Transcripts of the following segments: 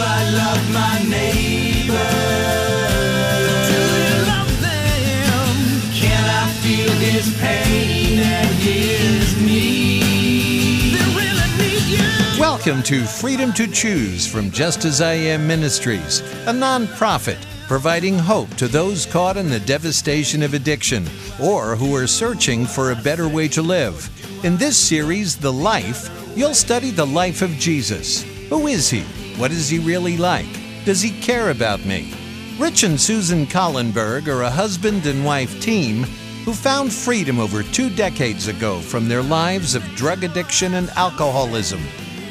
I love my neighbor? Do you love them? Can I feel his pain and his need? They really need you. Welcome to Freedom to Choose from Just As I Am Ministries, a nonprofit providing hope to those caught in the devastation of addiction or who are searching for a better way to live. In this series, The Life, you'll study the life of Jesus. Who is he? What is he really like? Does he care about me? Rich and Susan Collenberg are a husband and wife team who found freedom over two decades ago from their lives of drug addiction and alcoholism.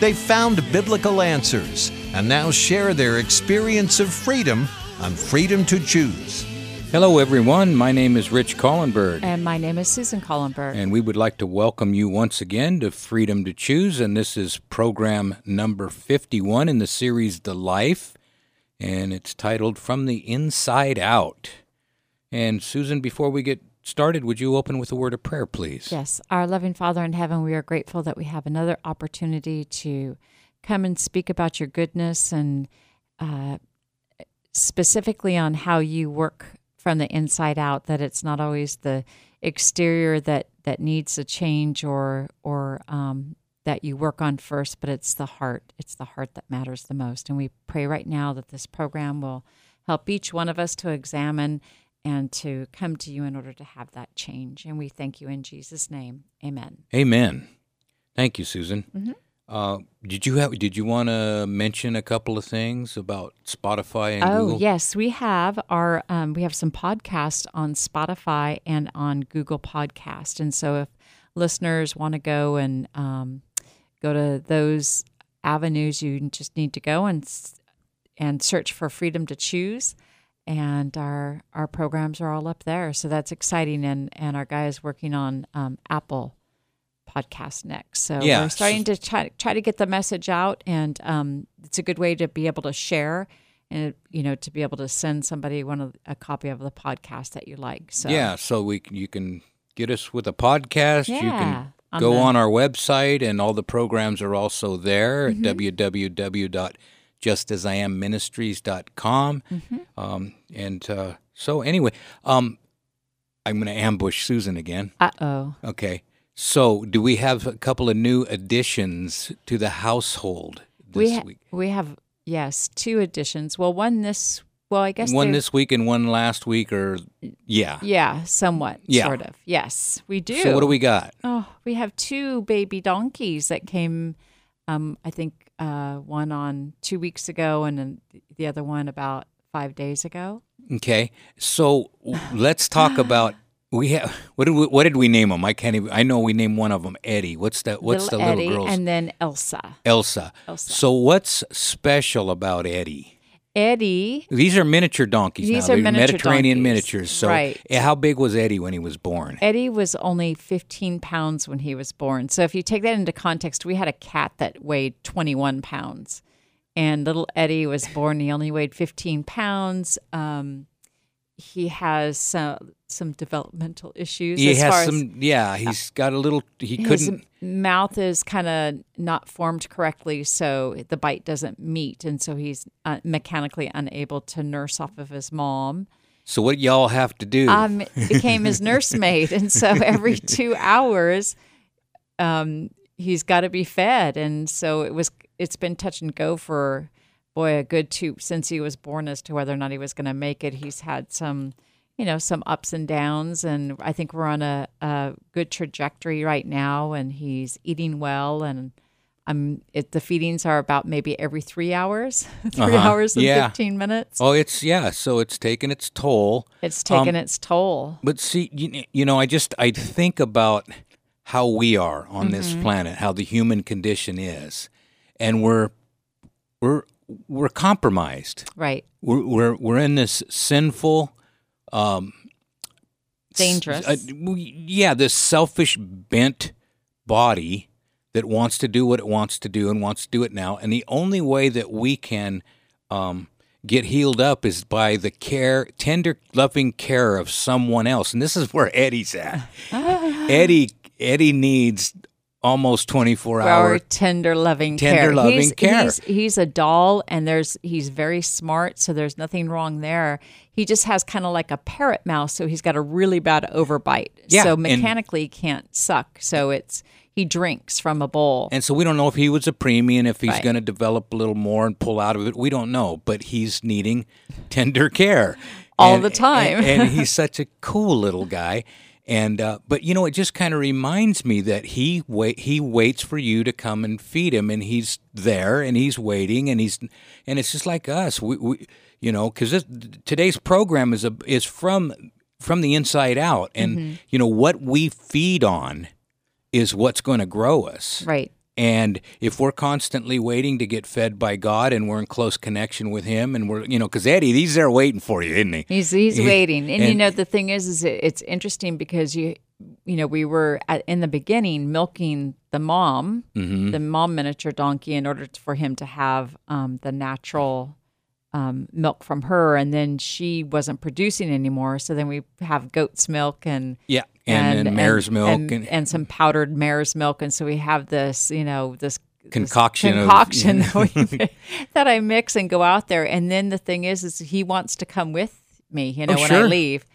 They found biblical answers and now share their experience of freedom on Freedom to Choose. Hello, everyone. My name is Rich Collenberg, And my name is Susan Collenberg. and we would like to welcome you once again to Freedom to Choose. And this is program number 51 in the series The Life, and it's titled From the Inside Out. And Susan, before we get started, would you open with a word of prayer, please? yes, our loving Father in heaven, we are grateful that we have another opportunity to come and speak about your goodness and uh, specifically on how you work from the inside out. That it's not always the exterior that that needs a change or or um, that you work on first, but it's the heart. It's the heart that matters the most. And we pray right now that this program will help each one of us to examine and to come to you in order to have that change. And we thank you in Jesus' name. Amen. Amen. Thank you, Susan. Mm-hmm. Uh, did you have? Did you want to mention a couple of things about Spotify and oh Google? yes, we have our um, we have some podcasts on Spotify and on Google Podcast, and so if listeners want to go and um, go to those avenues, you just need to go and and search for Freedom to Choose, and our our programs are all up there. So that's exciting, and and our guy is working on um, Apple podcast next. So Yeah. we're starting to try, try to get the message out, and um, it's a good way to be able to share and you know to be able to send somebody one of a copy of the podcast that you like. So Yeah, so we can, you can get us with a podcast. Yeah, you can on go the- on our website, and all the programs are also there Mm-hmm. at www.justasiamministries.com. Mm-hmm. Um, and uh, so, anyway, um, I'm going to ambush Susan again. uh oh, Okay. So, do we have a couple of new additions to the household this we ha- week? we have yes two additions. Well, one this well I guess One this week and one last week, or yeah. yeah somewhat Yeah. sort of yes we do. So, what do we got? Oh, we have two baby donkeys that came. Um, I think uh, one on two weeks ago, and then the other one about five days ago. Okay, so let's talk about we have what did we, what did we name them? I can't even. I know we named one of them Eddie. What's that? What's little the little Eddie, girl's? and then Elsa. Elsa. Elsa. So what's special about Eddie? Eddie, These are miniature donkeys. These now. are They're miniature Mediterranean donkeys. miniatures. So, Right. eh, how big was Eddie when he was born? Eddie was only 15 pounds when he was born. So if you take that into context, we had a cat that weighed 21 pounds, and little Eddie was born. He only weighed 15 pounds. Um, he has some some developmental issues. He as has some. yeah, he's got a little. He his couldn't. mouth is kind of not formed correctly, so the bite doesn't meet, and so he's uh, mechanically unable to nurse off of his mom. So what y'all have to do? um, became his nursemaid, and so every two hours, um, he's got to be fed, and so it was. It's been touch and go for boy a good two since he was born as to whether or not he was going to make it. He's had some, you know, some ups and downs, and I think we're on a, a good trajectory right now, and he's eating well and. I'm. It, the feedings are about maybe every three hours, 3 Uh-huh. hours and Yeah. fifteen minutes. oh, it's yeah. So it's taken its toll. It's taken Um, its toll. But see, you, you know, I just I think about how we are on this Mm-hmm. planet, how the human condition is, and we're we're we're compromised. Right. We're we're, we're in this sinful, um, s- Dangerous. uh, we- yeah, this selfish bent body that wants to do what it wants to do and wants to do it now. And the only way that we can um, get healed up is by the care, tender, loving care of someone else. And this is where Eddie's at. Eddie, Eddie needs almost 24 Our hour. tender loving Tender care. loving he's, care. He's, he's a doll, and there's he's very smart, so there's nothing wrong there. He just has kind of like a parrot mouth, so he's got a really bad overbite. Yeah, so and- mechanically he can't suck. So it's he drinks from a bowl. And so we don't know if he was a premium, if he's Right. going to develop a little more and pull out of it. We don't know, but he's needing tender care All And- the time. And, and he's such a cool little guy. And uh, but you know, it just kind of reminds me that he wait he waits for you to come and feed him, and he's there and he's waiting, and he's and it's just like us. We, we you know because today's program is a is from from the inside out, and Mm-hmm. you know what we feed on is what's going to grow us. right. And if we're constantly waiting to get fed by God and we're in close connection with Him and we're, you know, because Eddie, he's there waiting for you, isn't he? He's he's waiting, and, you know the thing is, is it, it's interesting because you, you know, we were at, in the beginning milking the mom, Mm-hmm. the mom miniature donkey, in order to, for him to have um, the natural um, milk from her, and then she wasn't producing anymore. So then we have goat's milk and Yeah. And, and, mare's milk and, and, and some powdered mare's milk, and so we have this, you know, this this Concoction of- concoction that, we, that I mix and go out there. And then the thing is, is he wants to come with me, you know, Oh, when I leave.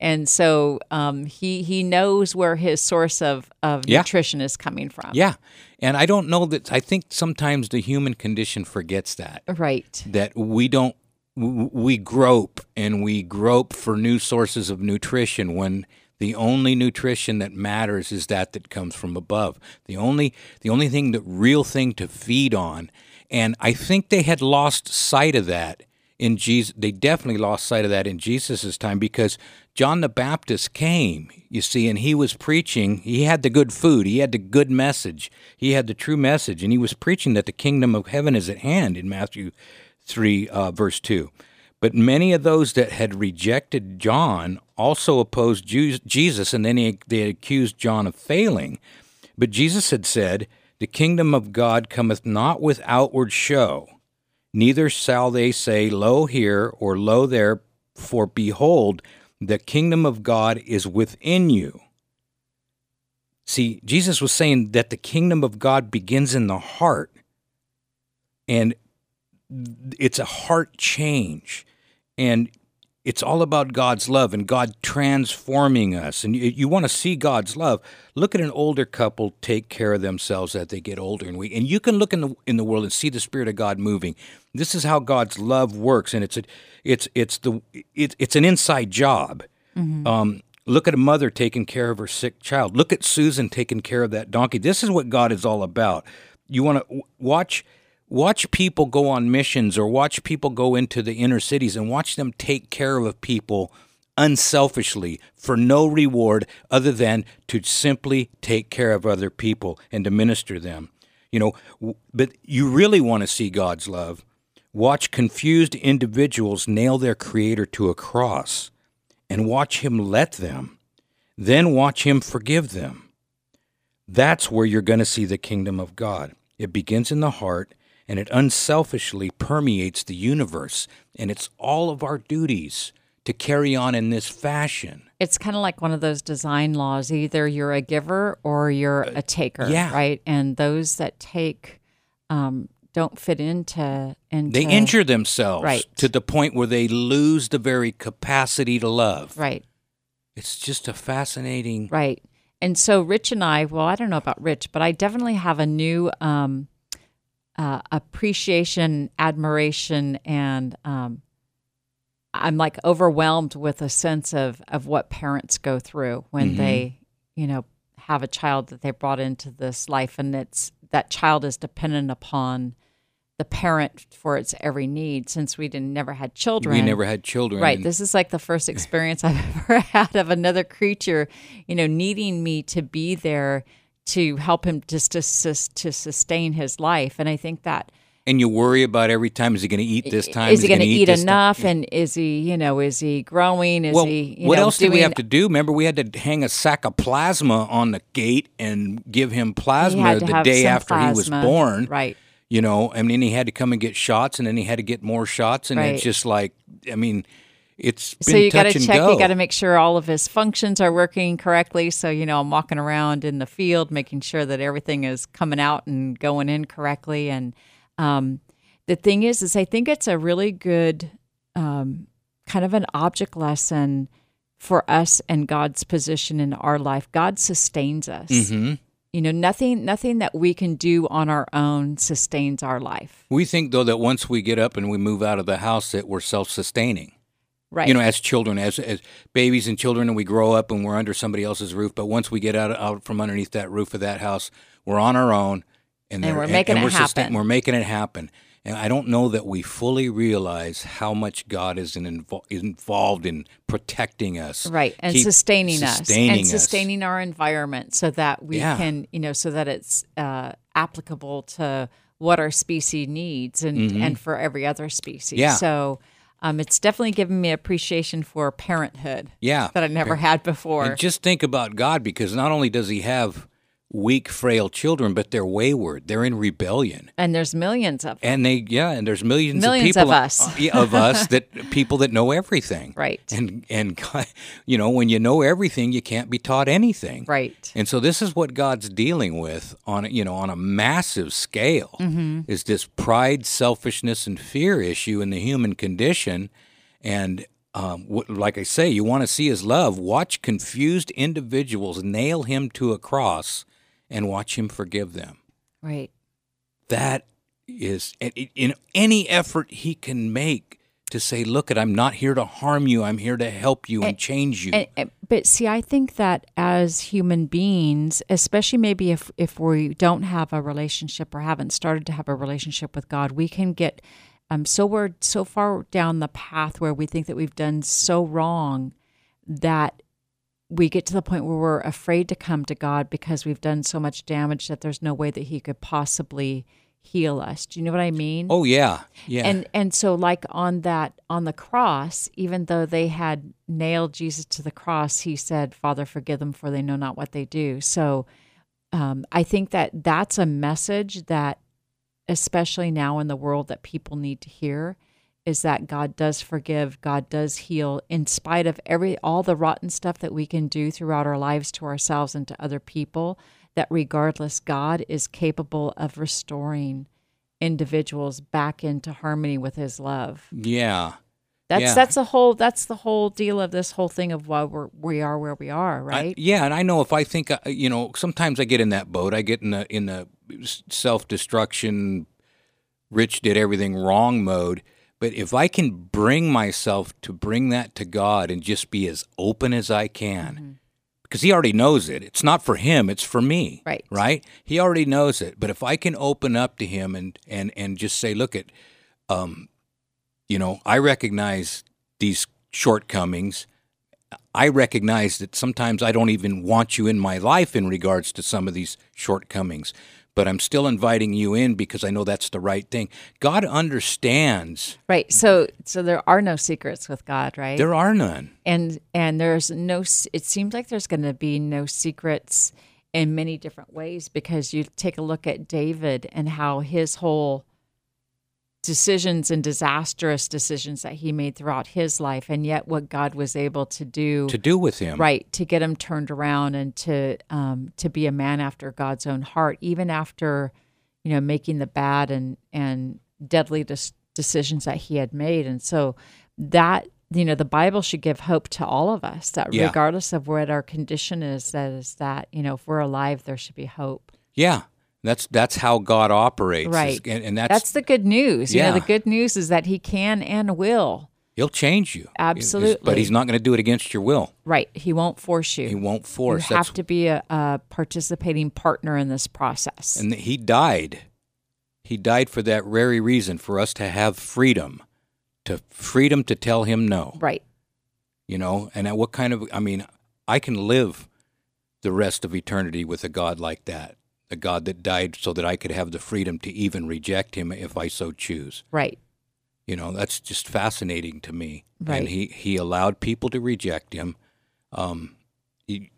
And so um, he he knows where his source of, of Yeah. nutrition is coming from. yeah. And I don't know that, I think sometimes the human condition forgets that, Right. that we don't, we grope and we grope for new sources of nutrition when the only nutrition that matters is that that comes from above. The only the only thing the real thing to feed on. And I think they had lost sight of that in Jesus they definitely lost sight of that in Jesus' time because John the Baptist came, you see, and he was preaching. He had the good food, he had the good message, he had the true message, and he was preaching that the kingdom of heaven is at hand in Matthew 3, uh, verse 2. But many of those that had rejected John also opposed Jesus, and then he, they accused John of failing. But Jesus had said, The kingdom of God cometh not with outward show, neither shall they say, Lo here or Lo there, for behold, the kingdom of God is within you. See, Jesus was saying that the kingdom of God begins in the heart. And it's a heart change and it's all about God's love and God transforming us. And you, you want to see God's love. Look at an older couple take care of themselves as they get older, and we and you can look in the in the world and see the Spirit of God moving. This is how God's love works, and it's a, it's it's the it, it's an inside job. Um, look at a mother taking care of her sick child. Look at Susan taking care of that donkey. This is what God is all about. You want to watch watch people go on missions or watch people go into the inner cities and watch them take care of people unselfishly for no reward other than to simply take care of other people and to minister them. You know, but you really want to see God's love. Watch confused individuals nail their creator to a cross and watch him let them. Then watch him forgive them. That's where you're going to see the kingdom of God. It begins in the heart and it unselfishly permeates the universe. And it's all of our duties to carry on in this fashion. It's kind of like one of those design laws. Either you're a giver or you're a taker. Uh, yeah. Right. And those that take um, don't fit into into They injure themselves Right. to the point where they lose the very capacity to love. Right. It's just a fascinating. Right. And so Rich and I, well, I don't know about Rich, but I definitely have a new um, uh, appreciation, admiration, and um, I'm like overwhelmed with a sense of of what parents go through when Mhm. they, you know, have a child that they brought into this life, and it's that child is dependent upon the parent for its every need. Since we didn't never had children, We never had children. Right. This is like the first experience I've ever had of another creature, you know, needing me to be there to help him just to, to sustain his life. And I think that and you worry about every time is he going to eat this time? is he going to eat, time? enough? And is he, you know, is he growing? Is well, he, you what know, else did we have to do? Remember, we had to hang a sack of plasma on the gate and give him plasma the day after he was born. Right. You know, and then he had to come and get shots, and then he had to get more shots, and Right. it's just like, I mean, it's been so you got to check. go. You got to make sure all of his functions are working correctly. So you know, I'm walking around in the field, making sure that everything is coming out and going in correctly. And um, the thing is, is I think it's a really good um, kind of an object lesson for us and God's position in our life. God sustains us. Mhm. You know, nothing nothing that we can do on our own sustains our life. We think though that once we get up and we move out of the house that we're self-sustaining. Right. You know, as children, as as babies and children, and we grow up and we're under somebody else's roof. But once we get out out from underneath that roof of that house, we're on our own, and, And we're making it we're sustain- happen. We're making it happen. And I don't know that we fully realize how much God is in is involved in protecting us, right and sustaining, sustaining us and us. sustaining our environment so that we Yeah. can you know so that it's uh, applicable to what our species needs and and for every other species Mm-hmm. Yeah. so um, it's definitely given me appreciation for parenthood Yeah, that i never had before. And just think about God because not only does He have weak, frail children, but they're wayward. They're in rebellion. and there's millions of them And they, yeah, and there's millions, Millions of people of us. uh, of us that people that know everything, Right. And and you know, when you know everything, you can't be taught anything, right And so this is what God's dealing with on a- you know on a massive scale Mm-hmm. is this pride, selfishness, and fear issue in the human condition, and um, like I say, you want to see His love. Watch confused individuals nail Him to a cross, and watch Him forgive them. Right. That is in- any effort he can make to say look at i'm not here to harm you. I'm here to help you and, change you. And, and- but see, I think that as human beings, especially maybe if if we don't have a relationship or haven't started to have a relationship with God, we can get um, so we're so far down the path where we think that we've done so wrong that we get to the point where we're afraid to come to God because we've done so much damage that there's no way that He could possibly heal us. Do you know what I mean? oh yeah yeah And and so like on that on the cross, even though they had nailed Jesus to the cross, he said, "Father, forgive them, for they know not what they do." So um, I think that that's a message that, especially now in the world, that people need to hear, is that God does forgive, God does heal, in spite of every all the rotten stuff that we can do throughout our lives to ourselves and to other people. That regardless, God is capable of restoring individuals back into harmony with his love. yeah That's Yeah. that's the whole that's the whole deal of this whole thing of why we're we are where we are, I- right? yeah and i know if i think uh, you know sometimes i get in that boat i get in the in the self-destruction rich did everything wrong mode but if i can bring myself to bring that to god and just be as open as i can Mm-hmm. because he already knows it. It's not for him, it's for me. Right. Right? He already knows it. But if I can open up to him and and and just say, look at um you know, I recognize these shortcomings. I recognize that sometimes I don't even want you in my life in regards to some of these shortcomings, but I'm still inviting you in because I know that's the right thing. God understands Right. So so there are no secrets with God, right? there are none. and and there's no it seems like there's going to be no secrets in many different ways because you take a look at David and how his whole decisions and disastrous decisions that he made throughout his life and yet what God was able to do To do with him. right to get him turned around and to um, to be a man after God's own heart, even after you know making the bad and and deadly dis- decisions that he had made, and so that you know the Bible should give hope to all of us that Yeah. regardless of what our condition is, that is that you know if we're alive, there should be hope. Yeah. That's that's how God operates. Right. And, and that's, That's the good news. You know, Yeah. the good news is that he can and will. he'll change you. Absolutely. But he's not going to do it against your will. Right. He won't force you. He won't force. You That's have to be a, a participating partner in this process. and he died. He died for that very reason for us to have freedom. To freedom to tell him no. right. You know, and what kind of I mean, I can live the rest of eternity with a God like that. A God that died so that I could have the freedom to even reject him if I so choose. Right. You know, that's just fascinating to me. Right. And he, he allowed people to reject him, um, he,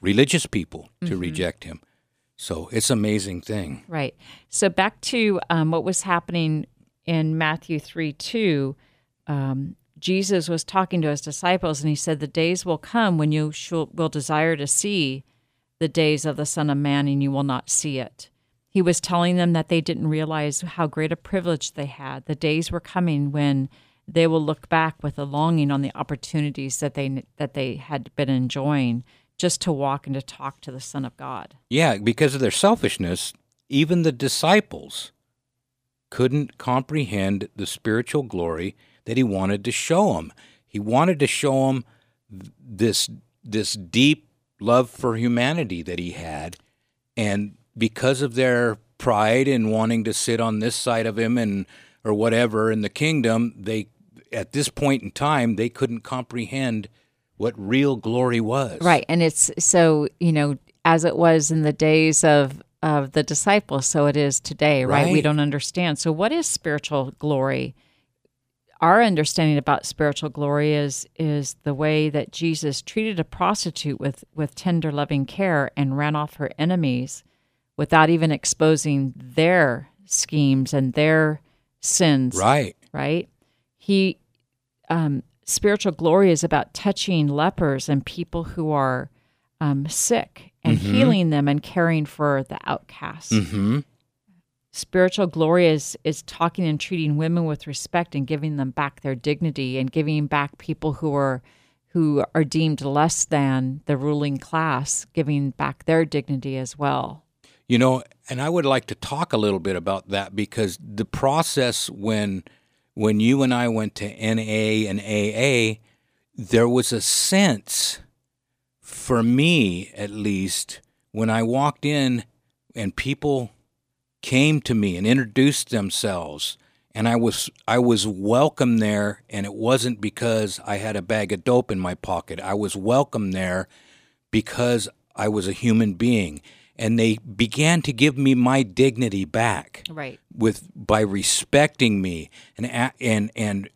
religious people to Mm-hmm. reject him. So it's an amazing thing. Right. So back to um, what was happening in Matthew 3 2, um, Jesus was talking to his disciples and he said, The days will come when you shall, will desire to see the days of the Son of Man and you will not see it. He was telling them that they didn't realize how great a privilege they had. The days were coming when they will look back with a longing on the opportunities that they that they had been enjoying just to walk and to talk to the Son of God. Yeah, because of their selfishness, even the disciples couldn't comprehend the spiritual glory that he wanted to show them. He wanted to show them this this deep love for humanity that he had, and because of their pride and wanting to sit on this side of him and or whatever in the kingdom, they at this point in time they couldn't comprehend what real glory was. Right. And it's so, you know, as it was in the days of of the disciples, so it is today, right? We don't understand. So what is spiritual glory? Our understanding about spiritual glory is is the way that Jesus treated a prostitute with with tender loving care and ran off her enemies without even exposing their schemes and their sins Right. right? He, um, spiritual glory is about touching lepers and people who are um, sick and healing them and caring for the outcasts. Mm-hmm. Spiritual glory is is talking and treating women with respect and giving them back their dignity and giving back people who are who are deemed less than the ruling class, giving back their dignity as well. You know, and I would like to talk a little bit about that because the process when when you and I went to NA and AA, there was a sense for me at least when I walked in and people came to me and introduced themselves and I was I was welcome there and it wasn't because I had a bag of dope in my pocket. I was welcome there because I was a human being and they began to give me my dignity back Right. with by respecting me and and and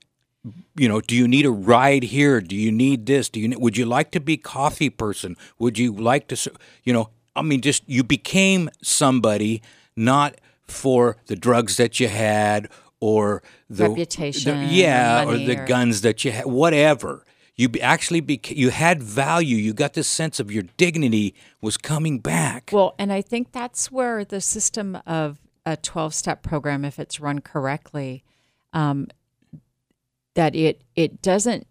you know do you need a ride here do you need this do you would you like to be coffee person would you like to you know i mean just you became somebody not for the drugs that you had or the Reputation, the- yeah or money the or- guns that you had whatever. You actually you had value. You got this sense of your dignity was coming back. Well, and I think that's where the system of a 12 step program, if it's run correctly, um, that it, it doesn't,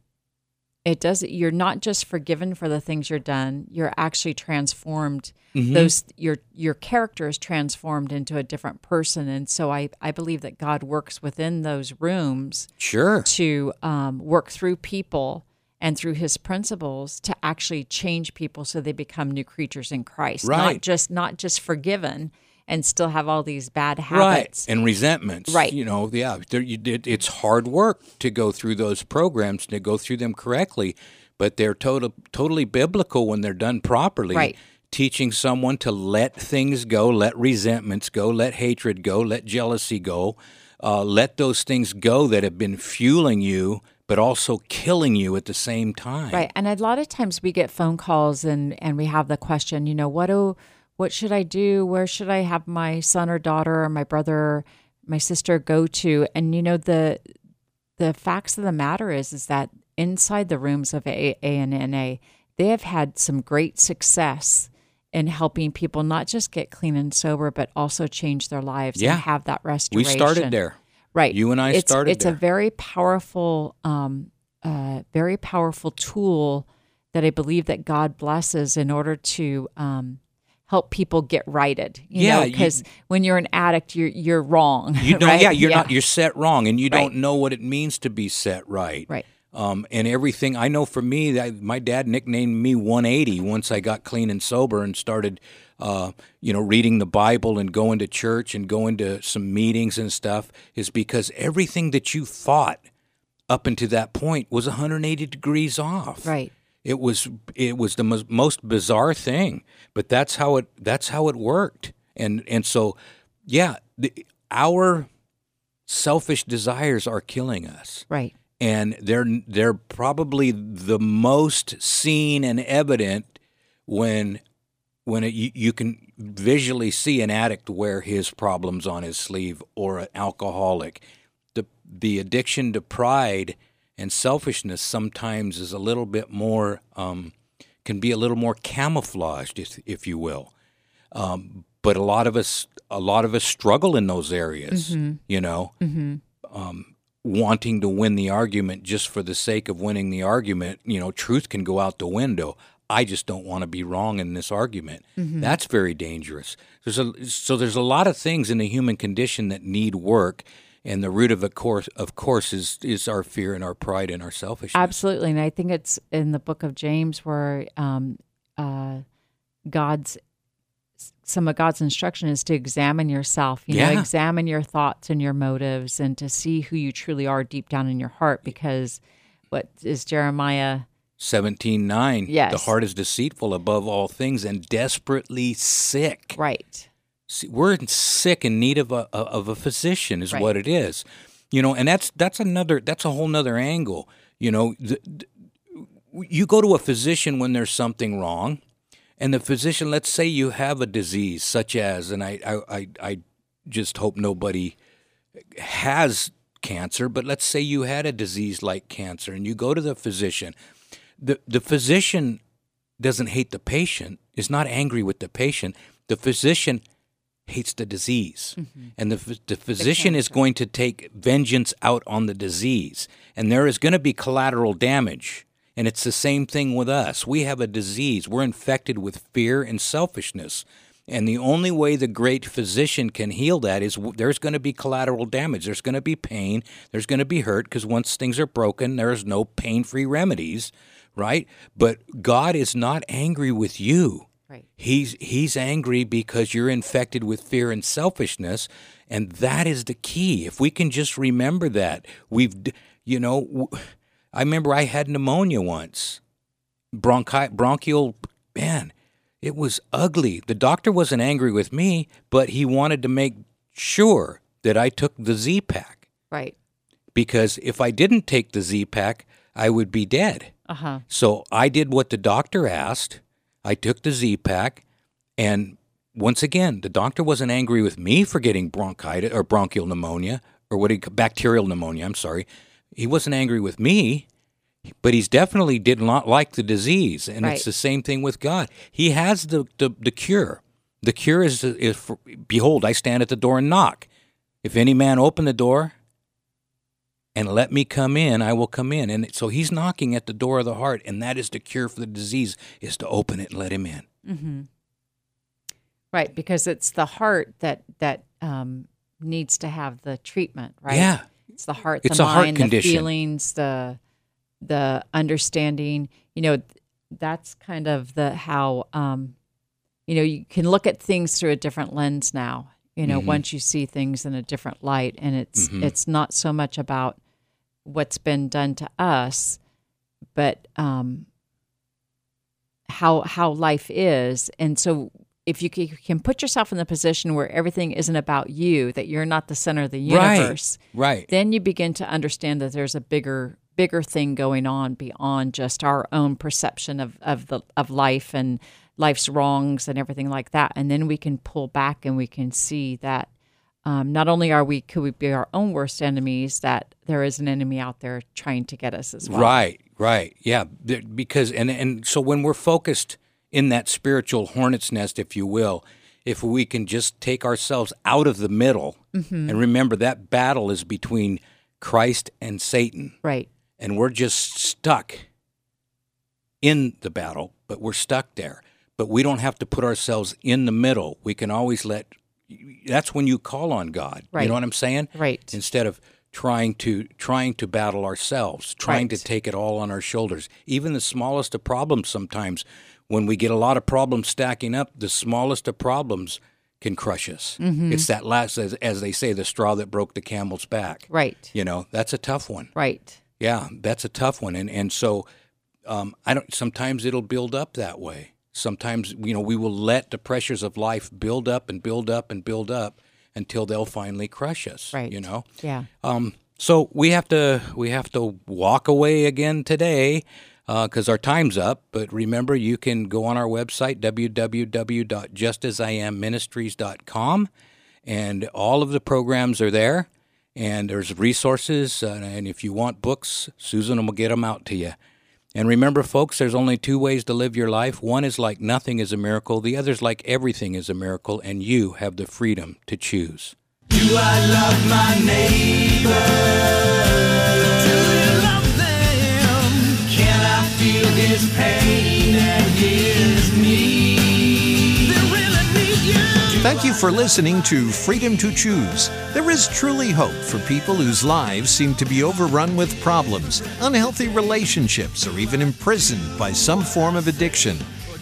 it doesn't, you're not just forgiven for the things you're done, you're actually transformed. Those, your, your character is transformed into a different person. And so I, I believe that God works within those rooms sure to um, work through people and through his principles to actually change people so they become new creatures in Christ. Right. Not just not just forgiven and still have all these bad right habits. and resentments Right. you know yeah you did, it's hard work to go through those programs to go through them correctly but they're total, totally biblical when they're done properly Right. teaching someone to let things go let resentments go let hatred go let jealousy go uh, let those things go that have been fueling you but also killing you at the same time Right. And a lot of times we get phone calls and and we have the question, you know, what do what should I do? Where should I have my son or daughter or my brother, my sister go to? And you know the the facts of the matter is is that inside the rooms of AA and NA, they have had some great success in helping people not just get clean and sober, but also change their lives Yeah. and have that restoration. we started there Right. You and I it's, started It's there. a very powerful, um, uh, very powerful tool that I believe that God blesses in order to um, help people get righted. You Yeah, know, you- because when you're an addict, you're you're wrong. You don't. right? Yeah, you're not. You're set wrong, and you Right. don't know what it means to be set right. Right. Um, and everything I know for me, that my dad nicknamed me 180 once I got clean and sober and started, uh, you know, reading the Bible and going to church and going to some meetings and stuff. Is because everything that you thought up until that point was 180 degrees off. Right. It was it was the most, most bizarre thing, but that's how it that's how it worked. And and so, yeah, the, our selfish desires are killing us, Right. and they're they're probably the most seen and evident when when it, you, you can visually see an addict wear his problems on his sleeve or an alcoholic. The the addiction to pride and selfishness sometimes is a little bit more um, can be a little more camouflaged, if, if you will. Um, but a lot of us, a lot of us struggle in those areas. You know, um, wanting to win the argument just for the sake of winning the argument. You know, truth can go out the window. I just don't want to be wrong in this argument. That's very dangerous. There's a so there's a lot of things in the human condition that need work, and the root of it, course, of course, is is our fear and our pride and our selfishness. Absolutely, and I think it's in the book of James where um, uh, God's some of God's instruction is to examine yourself. You know, Yeah. examine your thoughts and your motives, and to see who you truly are deep down in your heart. Because what is Jeremiah? Seventeen nine. Yes. The heart is deceitful above all things and desperately sick. Right. See, we're sick in need of a of a physician is Right. what it is you know and that's that's another that's a whole nother angle you know the, the- you go to a physician when there's something wrong and the physician let's say you have a disease such as and i i i, I just hope nobody has cancer but let's say you had a disease like cancer and you go to the physician the the physician doesn't hate the patient is not angry with the patient the physician hates the disease. Mm-hmm. And the, the physician is going to take vengeance out on the disease. And there is going to be collateral damage. And it's the same thing with us. We have a disease. We're infected with fear and selfishness. And the only way the great physician can heal that is w- there's going to be collateral damage. There's going to be pain. There's going to be hurt because once things are broken there's no pain-free remedies right? But god is not angry with you Right. He's he's angry because you're infected with fear and selfishness, and that is the key. If we can just remember that, we've you know, I remember I had pneumonia once, bronchi bronchial man, it was ugly. The doctor wasn't angry with me, but he wanted to make sure that I took the Z pack Right. because if I didn't take the Z pack, I would be dead. Uh huh. So I did what the doctor asked. I took the Z pack, and once again, the doctor wasn't angry with me for getting bronchitis or bronchial pneumonia or what he bacterial pneumonia. I'm sorry, he wasn't angry with me, but he's definitely did not like the disease, and Right. it's the same thing with God. He has the the, the cure. The cure is is for, behold, I stand at the door and knock. If any man open the door, and let me come in, I will come in. And so he's knocking at the door of the heart, and that is the cure for the disease, is to open it and let him in. Mm-hmm. Right, because it's the heart that that um, needs to have the treatment, right? Yeah. It's the heart, It's the a heart mind, condition. the feelings, the the understanding. You know, that's kind of the how um, you know you can look at things through a different lens now. You know, Mhm. once you see things in a different light, and it's Mhm. it's not so much about what's been done to us, but um, how how life is, and so if you can put yourself in the position where everything isn't about you, that you're not the center of the Right. universe, Right. then you begin to understand that there's a bigger bigger thing going on beyond just our own perception of of the of life and life's wrongs and everything like that and then we can pull back and we can see that um, not only are we could we be our own worst enemies that there is an enemy out there trying to get us as well Right, right. Yeah, because and and so when we're focused in that spiritual hornet's nest if you will, if we can just take ourselves out of the middle Mm-hmm. and remember that battle is between Christ and Satan. right and we're just stuck in the battle, but we're stuck there. But we don't have to put ourselves in the middle. We can always let. That's when you call on God. You know what I'm saying? Right. Instead of trying to trying to battle ourselves, trying to take it all on our shoulders. Even the smallest of problems sometimes when we get a lot of problems stacking up, the smallest of problems can crush us. Mm-hmm. It's that last as, as they say the straw that broke the camel's back. right You know, that's a tough one. right Yeah, that's a tough one, and and so um, I don't. Sometimes it'll build up that way. Sometimes you know we will let the pressures of life build up and build up and build up until they'll finally crush us. Right. You know. yeah Um, so we have to we have to walk away again today because our time's up. But remember, you can go on our website www.justasiamministries.com, and all of the programs are there. And there's resources, uh, and if you want books, Susan will get them out to you. And remember, folks, there's only two ways to live your life. One is like nothing is a miracle, the other is like everything is a miracle, and you have the freedom to choose. Do I love my neighbor? Thank you for listening to Freedom to Choose. There is truly hope for people whose lives seem to be overrun with problems, unhealthy relationships, or even imprisoned by some form of addiction.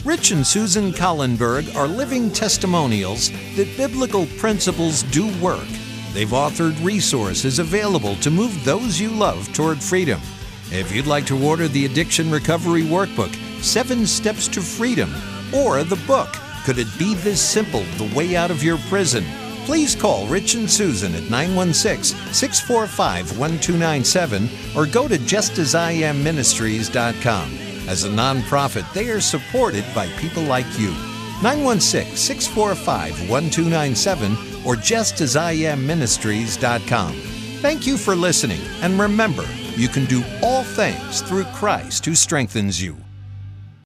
Rich and Susan Collenberg are living testimonials that biblical principles do work. They've authored resources available to move those you love toward freedom. If you'd like to order the Addiction Recovery Workbook, Seven Steps to Freedom, or the book, Could It Be This Simple The Way Out of Your Prison? Please call Rich and Susan at 916 645 1297 or go to justasIamministries.com. As a nonprofit, they are supported by people like you. 916 645 1297 or justasIamministries.com. Thank you for listening, and remember, you can do all things through Christ who strengthens you.